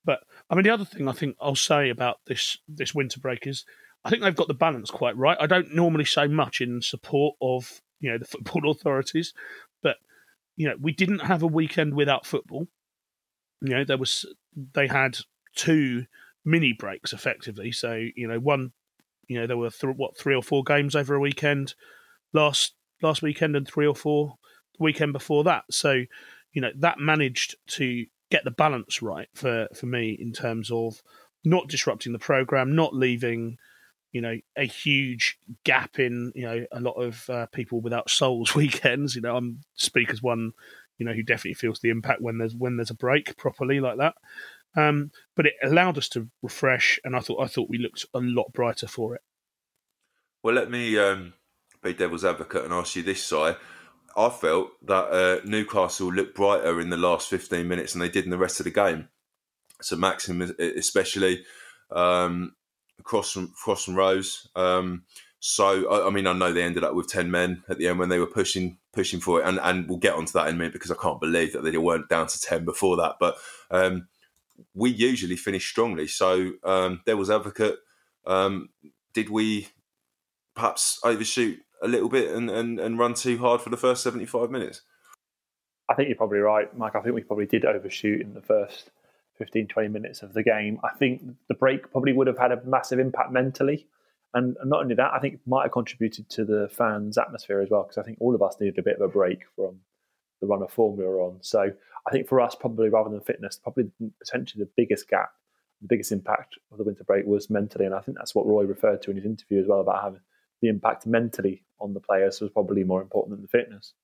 But I mean, the other thing I think I'll say about this this winter break is I think they've got the balance quite right. I don't normally say much in support of you know the football authorities, but you know we didn't have a weekend without football. You know, there was they had two mini breaks effectively. So you know, one, you know, there were th- what three or four games over a weekend last last weekend, and three or four the weekend before that. So you know, that managed to get the balance right for for me in terms of not disrupting the program, not leaving you know a huge gap in you know a lot of uh, people without souls weekends. You know, I'm speak as one you know, who definitely feels the impact when there's when there's a break properly like that. Um, but it allowed us to refresh, and I thought I thought we looked a lot brighter for it. Well, let me um, be devil's advocate and ask you this, side. I felt that uh, Newcastle looked brighter in the last 15 minutes than they did in the rest of the game. So Maxim, especially um, across from across from Rose. Um, so I, I, mean, I know they ended up with ten men at the end when they were pushing pushing for it, and and we'll get onto that in a minute because I can't believe that they weren't down to ten before that. But um, we usually finish strongly. So um, was advocate. Um, did we perhaps overshoot a little bit and, and, and run too hard for the first seventy five minutes? I think you're probably right, Mike. I think we probably did overshoot in the first 15, 20 minutes of the game. I think the break probably would have had a massive impact mentally. And not only that, I think it might have contributed to the fans' atmosphere as well, because I think all of us needed a bit of a break from the run of form we were on. So I think for us, probably rather than fitness, probably potentially the biggest gap, the biggest impact of the winter break was mentally. And I think that's what Roy referred to in his interview as well about having the impact mentally on the players was probably more important than the fitness.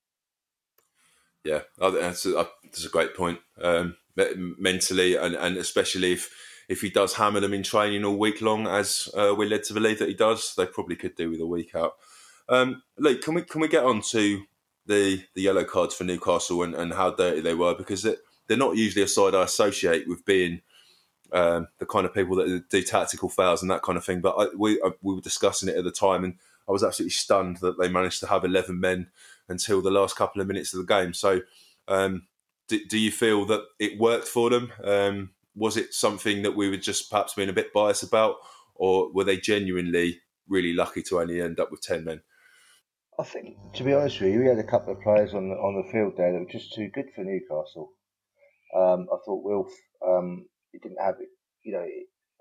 Yeah, that's a, that's a great point. Um, mentally, and, and especially if if he does hammer them in training all week long, as uh, we're led to believe that he does, they probably could do with a week out. Um, Luke, can we can we get on to the the yellow cards for Newcastle and, and how dirty they were because they're not usually a side I associate with being um, the kind of people that do tactical fouls and that kind of thing. But I, we I, we were discussing it at the time, and I was absolutely stunned that they managed to have eleven men until the last couple of minutes of the game. So, um, do, do, you feel that it worked for them? Um, was it something that we were just perhaps being a bit biased about, or were they genuinely really lucky to only end up with ten men? I think, to be honest with you, we had a couple of players on the on the field there that were just too good for Newcastle. Um, I thought Wilf, um, he didn't have you know,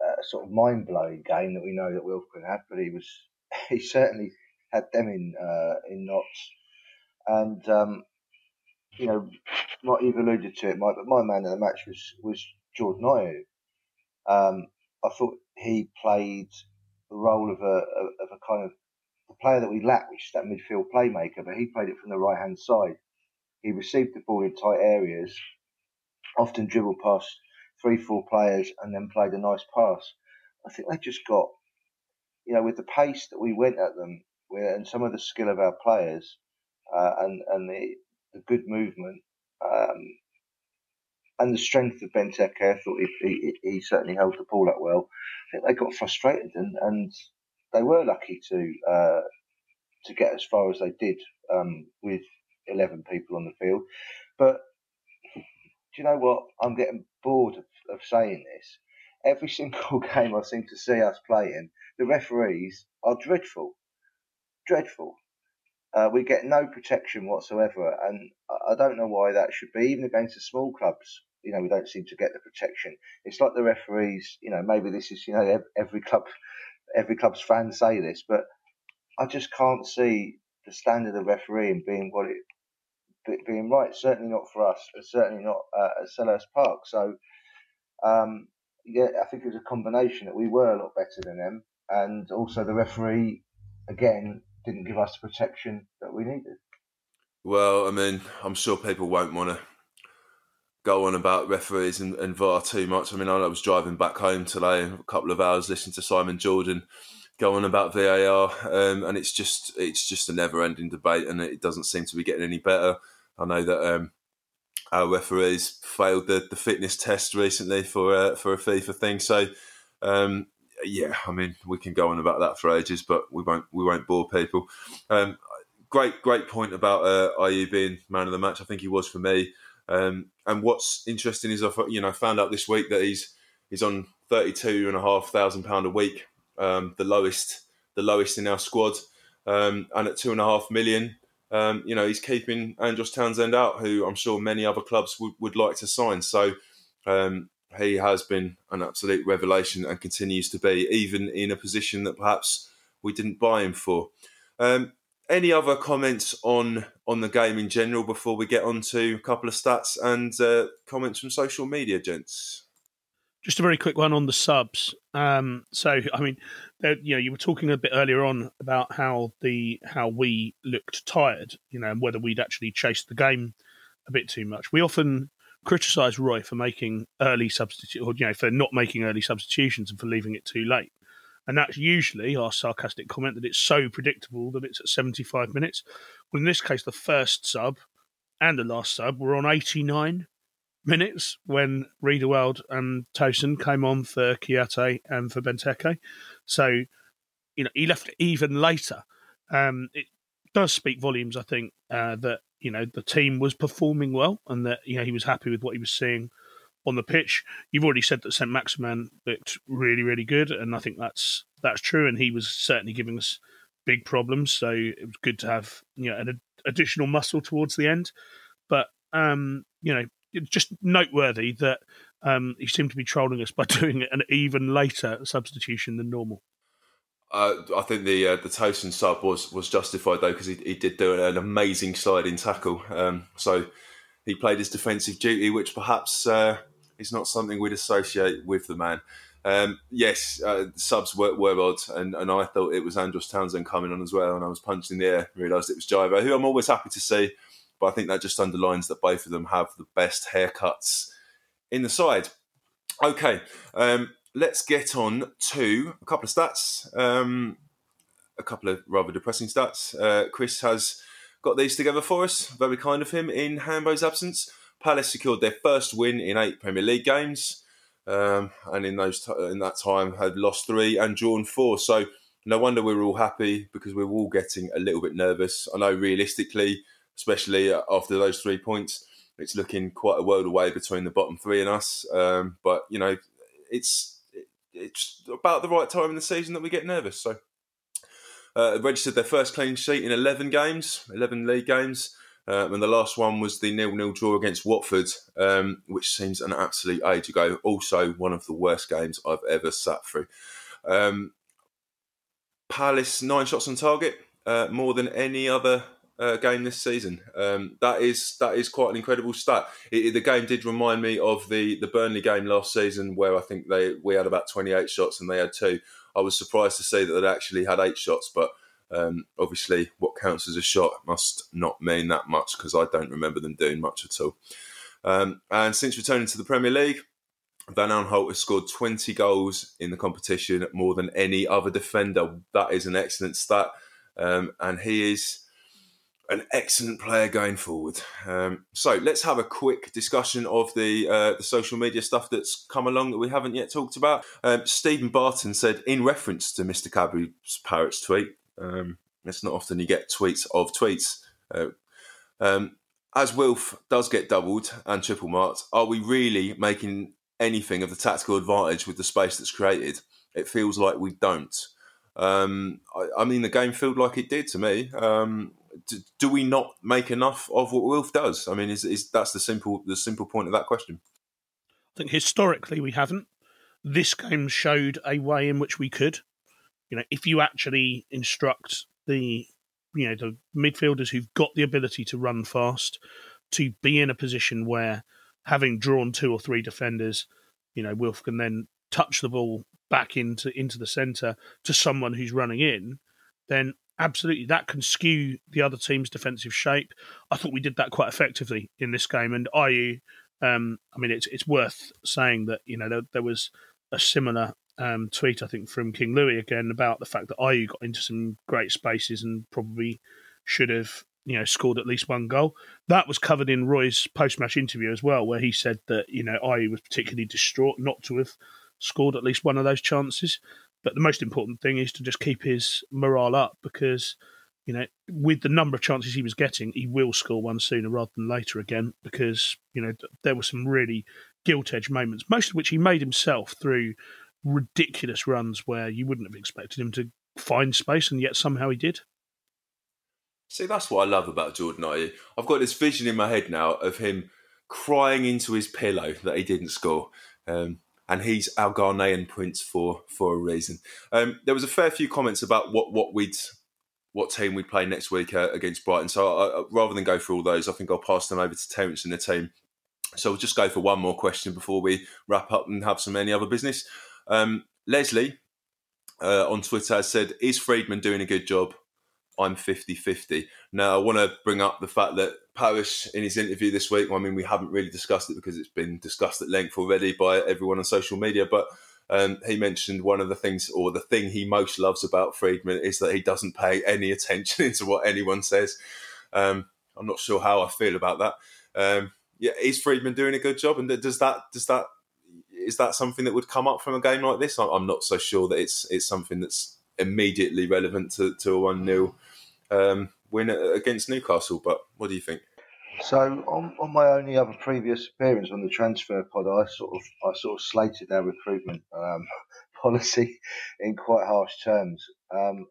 a sort of mind blowing game that we know that Wilf can have, but he was he certainly had them in uh, in knots. And um, you know, Mike, you've alluded to it, Mike, but my man of the match was was Jordan Ayew. Um, I thought he played the role of a of a kind of the player that we lack, which is that midfield playmaker, but he played it from the right hand side. He received the ball in tight areas, often dribbled past three, four players, and then played a nice pass. I think they just got, you know, with the pace that we went at them, and some of the skill of our players, uh, and and the the good movement, um, and the strength of Benteke, I thought he, he, he, certainly held the ball up well. I think they got frustrated and, and they were lucky to uh, to get as far as they did um, with 11 people on the field. But do you know what? I'm getting bored of, of saying this. Every single game I seem to see us playing, the referees are dreadful. Dreadful. Uh, we get no protection whatsoever, and I don't know why that should be. Even against the small clubs, you know, we don't seem to get the protection. It's like the referees, you know, maybe this is, you know, every club, every club's fans say this, but I just can't see the standard of refereeing being what it being right. Certainly not for us. Certainly not uh, at Selhurst Park. So, um, yeah, I think it was a combination that we were a lot better than them, and also the referee again didn't give us the protection that we needed. Well, I mean, I'm sure people won't want to go on about referees and, and VAR too much. I mean, I was driving back home today, a couple of hours listening to Simon Jordan go on about VAR, um, and it's just it's just a never-ending debate, and it doesn't seem to be getting any better. I know that um, our referees failed the, the fitness test recently for uh, for a FIFA thing, so um, yeah, I mean, we can go on about that for ages, but we won't we won't bore people. Um, great great point about uh, Ayew being man of the match. I think he was for me. Um, and what's interesting is I you know found out this week that he's he's on thirty two and a half thousand pound a week, um, the lowest the lowest in our squad, um, and at two and a half million. Um, you know he's keeping Andros Townsend out, who I'm sure many other clubs would, would like to sign. So um, he has been an absolute revelation and continues to be, even in a position that perhaps we didn't buy him for. Um, any other comments on on the game in general before we get on to a couple of stats and uh, comments from social media, gents? Just a very quick one on the subs. Um, so, I mean, you know, you were talking a bit earlier on about how the how we looked tired, you know, and whether we'd actually chased the game a bit too much. We often criticise Roy for making early substitute, or you know, for not making early substitutions and for leaving it too late. And that's usually our sarcastic comment that it's so predictable that it's at 75 minutes. Well, in this case, the first sub and the last sub were on 89 minutes when Riedewald and Tosun came on for Kouyaté and for Benteke. So, you know, he left even later. Um, it does speak volumes, I think, uh, that you know the team was performing well and that you know he was happy with what he was seeing on the pitch. You've already said that Saint Maximin looked really, really good, and I think that's that's true. And he was certainly giving us big problems, so it was good to have you know an additional muscle towards the end. But um, you know, just noteworthy that um, he seemed to be trolling us by doing an even later substitution than normal. Uh, I think the uh, the Tosun sub was was justified though because he, he did do an amazing sliding tackle. Um, so he played his defensive duty, which perhaps uh, is not something we'd associate with the man. Um, yes, uh, subs were, were odd, and, and I thought it was Andros Townsend coming on as well, and I was punched in the air, realised it was Jairo, who I'm always happy to see, but I think that just underlines that both of them have the best haircuts in the side. Okay, um, let's get on to a couple of stats. Um, a couple of rather depressing stats. Uh, Chris has got these together for us. Very kind of him in Hambo's absence. Palace secured their first win in eight Premier League games, um, and in those t- in that time had lost three and drawn four. So no wonder we were all happy because we were all getting a little bit nervous. I know realistically, especially after those three points, it's looking quite a world away between the bottom three and us. Um, but you know, it's it's about the right time in the season that we get nervous. So uh, registered their first clean sheet in 11 games, 11 league games. Um, and the last one was the nil-nil draw against Watford, um, which seems an absolute age ago. Also, one of the worst games I've ever sat through. Um, Palace nine shots on target, uh, more than any other uh, game this season. Um, that is that is quite an incredible stat. It, it, the game did remind me of the the Burnley game last season, where I think they we had about twenty eight shots and they had two. I was surprised to see that they actually had eight shots, but um, obviously, what counts as a shot must not mean that much because I don't remember them doing much at all. Um, and since returning to the Premier League, Van Aanholt has scored 20 goals in the competition, more than any other defender. That is an excellent stat. Um, and he is an excellent player going forward. Um, so let's have a quick discussion of the uh, the social media stuff that's come along that we haven't yet talked about. Um, Stephen Barton said, in reference to Mr. Cadbury's Parrots tweet, um, it's not often you get tweets of tweets. Uh, um, as Wilf does get doubled and triple marked, are we really making anything of the tactical advantage with the space that's created? It feels like we don't. Um, I, I, mean, the game felt like it did to me. Um, do, do, we not make enough of what Wilf does? I mean, is, is that's the simple the simple point of that question? I think historically we haven't. This game showed a way in which we could. You know, if you actually instruct the you know the midfielders who've got the ability to run fast to be in a position where having drawn two or three defenders, you know, Wilf can then touch the ball back into into the centre to someone who's running in, then absolutely that can skew the other team's defensive shape. I thought we did that quite effectively in this game, and Ayew, um, I mean, it's it's worth saying that you know there, there was a similar um, tweet I think from King Louis again about the fact that Ayew got into some great spaces and probably should have you know scored at least one goal. That was covered in Roy's post match interview as well, where he said that you know Ayew was particularly distraught not to have scored at least one of those chances. But the most important thing is to just keep his morale up because, you know, with the number of chances he was getting, he will score one sooner rather than later again because, you know, there were some really gilt edge moments, most of which he made himself through ridiculous runs where you wouldn't have expected him to find space and yet somehow he did. See, that's what I love about Jordan Ayew. I've got this vision in my head now of him crying into his pillow that he didn't score. Um, and he's our Ghanaian prince for for a reason. Um, there was a fair few comments about what what we'd what team we'd play next week uh, against Brighton. So I, I, rather than go through all those, I think I'll pass them over to Terence and the team. So we'll just go for one more question before we wrap up and have some any other business. Um, Leslie uh, on Twitter has said, "Is Freedman doing a good job?" I'm 50 50. Now, I want to bring up the fact that Parish, in his interview this week, I mean, we haven't really discussed it because it's been discussed at length already by everyone on social media, but um, he mentioned one of the things, or the thing he most loves about Freedman is that he doesn't pay any attention into what anyone says. Um, I'm not sure how I feel about that. Um, yeah, is Freedman doing a good job? And does that does that is that something that would come up from a game like this? I'm not so sure that it's it's something that's immediately relevant to, to a one 0 um, win against Newcastle. But what do you think? So on, on my only other previous appearance on the transfer pod, I sort of I sort of slated our recruitment um, policy in quite harsh terms, um,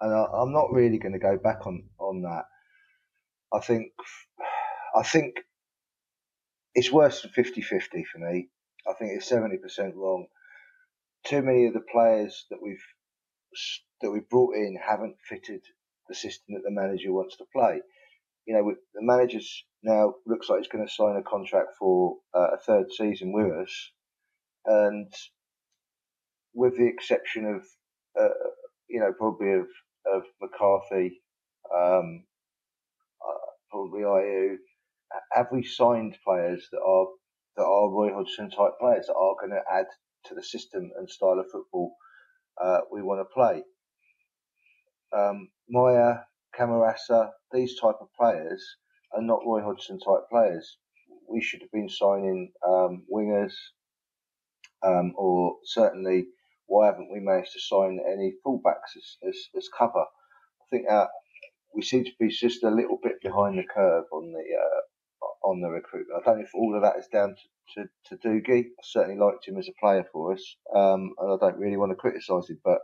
and I, am not really going to go back on on that. I think I think it's worse than 50-50 for me. I think it's seventy percent wrong. Too many of the players that we've that we brought in haven't fitted the system that the manager wants to play. You know, the manager's now looks like he's going to sign a contract for uh, a third season with us, and with the exception of uh, you know probably of of McCarthy, um, uh, probably Ayew, have we signed players that are that are Roy Hodgson type players that are going to add to the system and style of football uh, we want to play? Um, Moya, Camarasa, these type of players are not Roy Hodgson type players. We should have been signing um, wingers, um, or certainly why haven't we managed to sign any fullbacks as, as, as cover? I think uh, we seem to be just a little bit behind the curve on the uh, on the recruitment. I don't know if all of that is down to, to, to Dougie. I certainly liked him as a player for us, um, and I don't really want to criticise him, but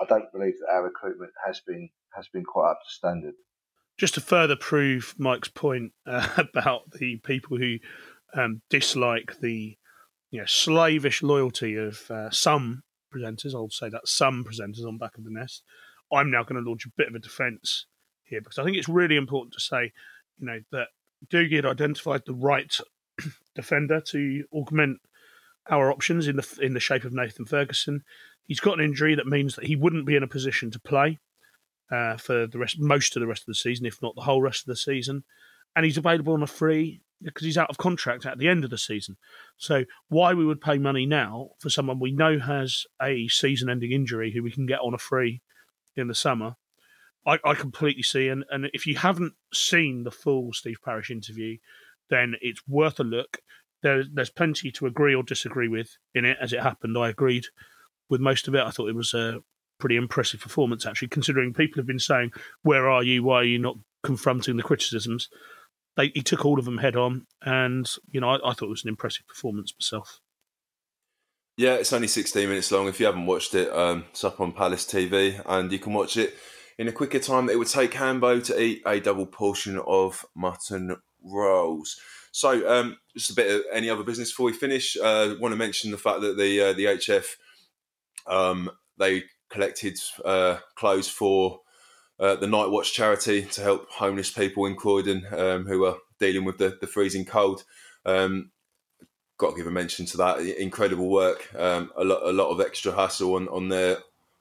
I don't believe that our recruitment has been has been quite up to standard. Just to further prove Mike's point uh, about the people who um, dislike the you know, slavish loyalty of uh, some presenters. I'll say that some presenters on Back of the Nest. I'm now going to launch a bit of a defence here because I think it's really important to say, you know, that Dougie had identified the right defender to augment our options in the in the shape of Nathan Ferguson. He's got an injury that means that he wouldn't be in a position to play uh, for the rest, most of the rest of the season, if not the whole rest of the season. And he's available on a free because he's out of contract at the end of the season. So why we would pay money now for someone we know has a season-ending injury who we can get on a free in the summer, I, I completely see. And, and if you haven't seen the full Steve Parish interview, then it's worth a look. There, there's plenty to agree or disagree with in it. As it happened, I agreed with most of it. I thought it was a pretty impressive performance, actually, considering people have been saying, "Where are you? Why are you not confronting the criticisms?" they, he took all of them head on, and you know I, I thought it was an impressive performance myself. Yeah, it's only 16 minutes long. If you haven't watched it, um, it's up on Palace TV, and you can watch it in a quicker time it would take Hambo to eat a double portion of mutton rolls. So, um, just a bit of any other business before we finish. Uh, want to mention the fact that the uh, the HF um, they collected uh, clothes for uh, the Night Watch charity to help homeless people in Croydon um, who are dealing with the, the freezing cold. Um, got to give a mention to that. Incredible work. Um, a lot, a lot of extra hassle on, on their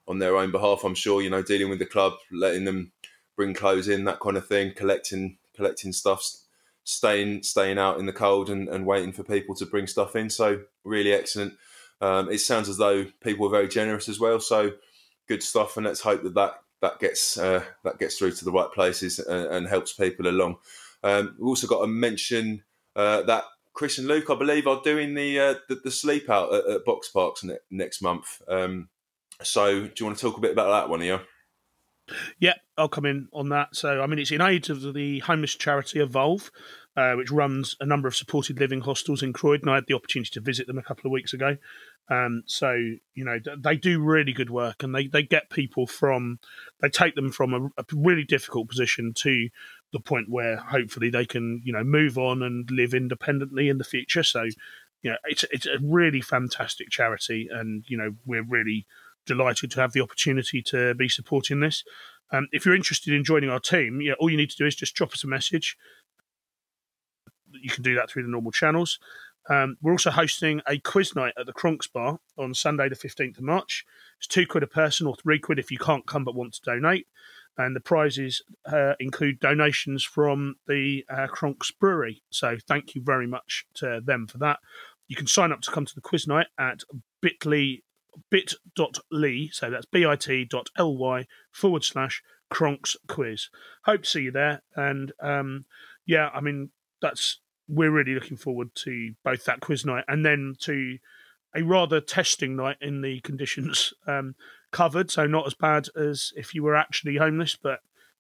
on their own behalf. I'm sure you know dealing with the club, letting them bring clothes in, that kind of thing, collecting collecting stuff, staying staying out in the cold and, and waiting for people to bring stuff in. So really excellent. Um, it sounds as though people were very generous as well. So good stuff, and let's hope that that that gets uh, that gets through to the right places and, and helps people along. Um, we've also got to mention uh, that Chris and Luke, I believe, are doing the uh, the, the, sleep out at, at Box Parks ne- next month. Um, so, do you want to talk a bit about that one, here? Yeah, I'll come in on that. So, I mean, it's in aid of the homeless charity Evolve, uh, which runs a number of supported living hostels in Croydon. I had the opportunity to visit them a couple of weeks ago. Um, so you know they do really good work, and they, they get people from they take them from a, a, really difficult position to the point where hopefully they can you know move on and live independently in the future. So you know it's it's a really fantastic charity, and you know we're really delighted to have the opportunity to be supporting this. Um, if you're interested in joining our team, yeah, all you need to do is just drop us a message. You can do that through the normal channels. Um, we're also hosting a quiz night at the Kronks Bar on Sunday, the 15th of March. It's two quid a person or three quid if you can't come but want to donate. And the prizes uh, include donations from the uh, Brewery. So thank you very much to them for that. You can sign up to come to the quiz night at bit.ly, bit.ly, so that's bit.ly forward slash Kronks quiz. Hope to see you there. And um, yeah, I mean, that's we're really looking forward to both that quiz night and then to a rather testing night in the conditions um, covered. So not as bad as if you were actually homeless, but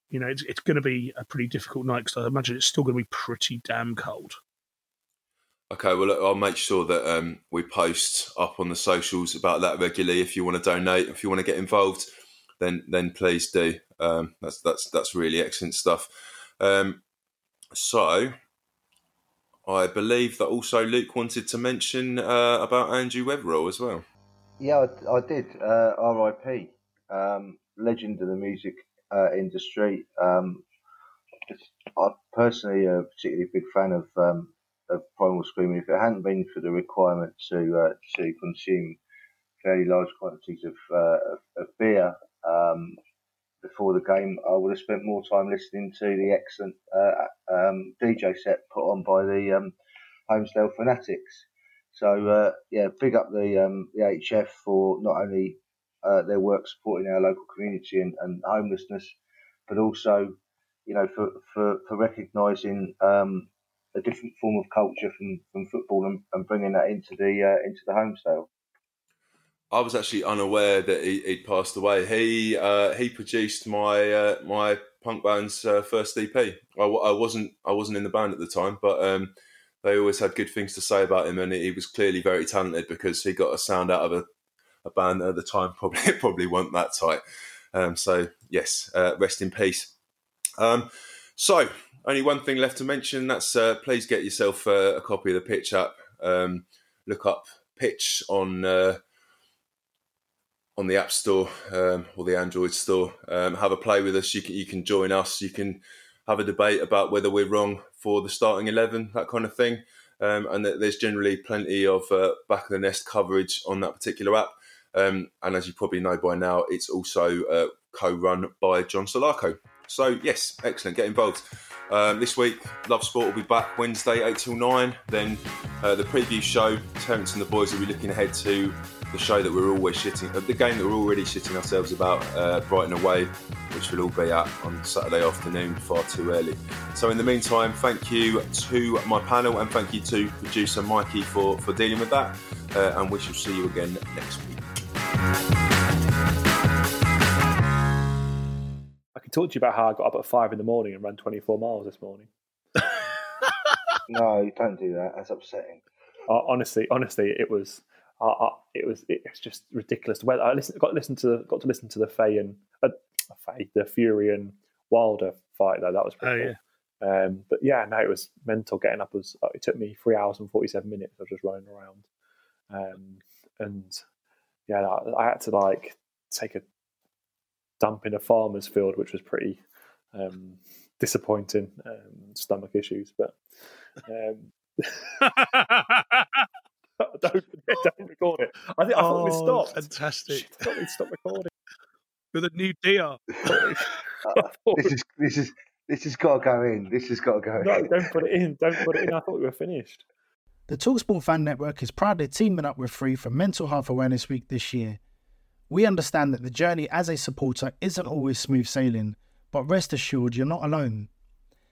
you know it's, it's going to be a pretty difficult night because I imagine it's still going to be pretty damn cold. Okay, well, I'll make sure that um, we post up on the socials about that regularly. If you want to donate, if you want to get involved, then then please do. Um, that's that's that's really excellent stuff. Um, so I believe that also Luke wanted to mention uh, about Andrew Weatherall as well. Yeah, I, I did. Uh, R.I.P. Um, legend of the music uh, industry. Um, I'm personally a particularly big fan of um, of Primal Screaming. If it hadn't been for the requirement to uh, to consume fairly large quantities of, uh, of, of, beer um, before the game, I would have spent more time listening to the excellent uh, um, DJ set put on by the um, Holmesdale Fanatics. So uh, yeah, big up the um, the HF for not only uh, their work supporting our local community and, and homelessness, but also you know for for, for recognising um, a different form of culture from, from football and, and bringing that into the uh, into the Holmesdale. I was actually unaware that he, would passed away. He uh, he produced my uh, my punk band's uh, first EP. I, I, wasn't I wasn't in the band at the time, but um, they always had good things to say about him, and he was clearly very talented because he got a sound out of a, a band at the time probably probably weren't that tight. Um, so yes, uh, rest in peace. Um, so only one thing left to mention. That's uh, please get yourself uh, a copy of the pitch up. Um, look up pitch on on the App Store um, or the Android Store. Um, have a play with us. You can you can join us. You can have a debate about whether we're wrong for the starting eleven, that kind of thing. Um, and there's generally plenty of uh, back of the nest coverage on that particular app. Um, and as you probably know by now, it's also uh, co-run by John Salako. So yes, excellent. Get involved. Um, this week, Love Sport will be back Wednesday, 8 till 9. Then uh, the preview show, Terence and the boys will be looking ahead to the show that we're always shitting, uh, the game that we're already shitting ourselves about, uh, Brighton away, which will all be at on Saturday afternoon, far too early. So in the meantime, thank you to my panel and thank you to producer Mikey for, for dealing with that. Uh, and we shall see you again next week. I can talk to you about how I got up at five in the morning and ran 24 miles this morning. no, you don't do that. That's upsetting. Uh, honestly, honestly, it was I, I, it was it's just ridiculous. The weather. I listened, got to listen to the, got to listen to the Faye and uh, Faye, the Fury and Wilder fight though. That was pretty oh, cool. Yeah. Um, but yeah, no, it was mental. Getting up was uh, it took me three hours and forty seven minutes of just running around, um, and yeah, I, I, had to like take a dump in a farmer's field, which was pretty um, disappointing. Um, stomach issues, but. Don't, don't record it. I think I thought we oh, stopped. Fantastic. Shit, I thought we stopped recording. With a new DR. this is this is this has got to go in. This has got to go in. No, don't put it in. Don't put it in. I thought we were finished. The Talksport Fan Network is proudly teaming up with Free for Mental Health Awareness Week this year. We understand that the journey as a supporter isn't always smooth sailing, but rest assured you're not alone.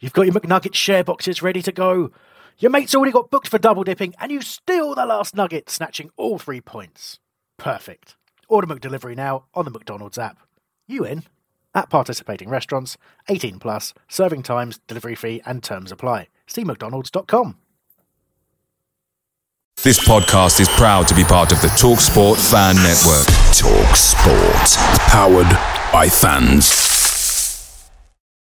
You've got your McNugget share boxes ready to go. Your mate's already got booked for double dipping, and you steal the last nugget, snatching all three points. Perfect. Order McDelivery now on the McDonald's app. You in? At participating restaurants, 18 plus, serving times, delivery fee, and terms apply. See McDonald's.com. This podcast is proud to be part of the TalkSport Fan Network. TalkSport, powered by fans.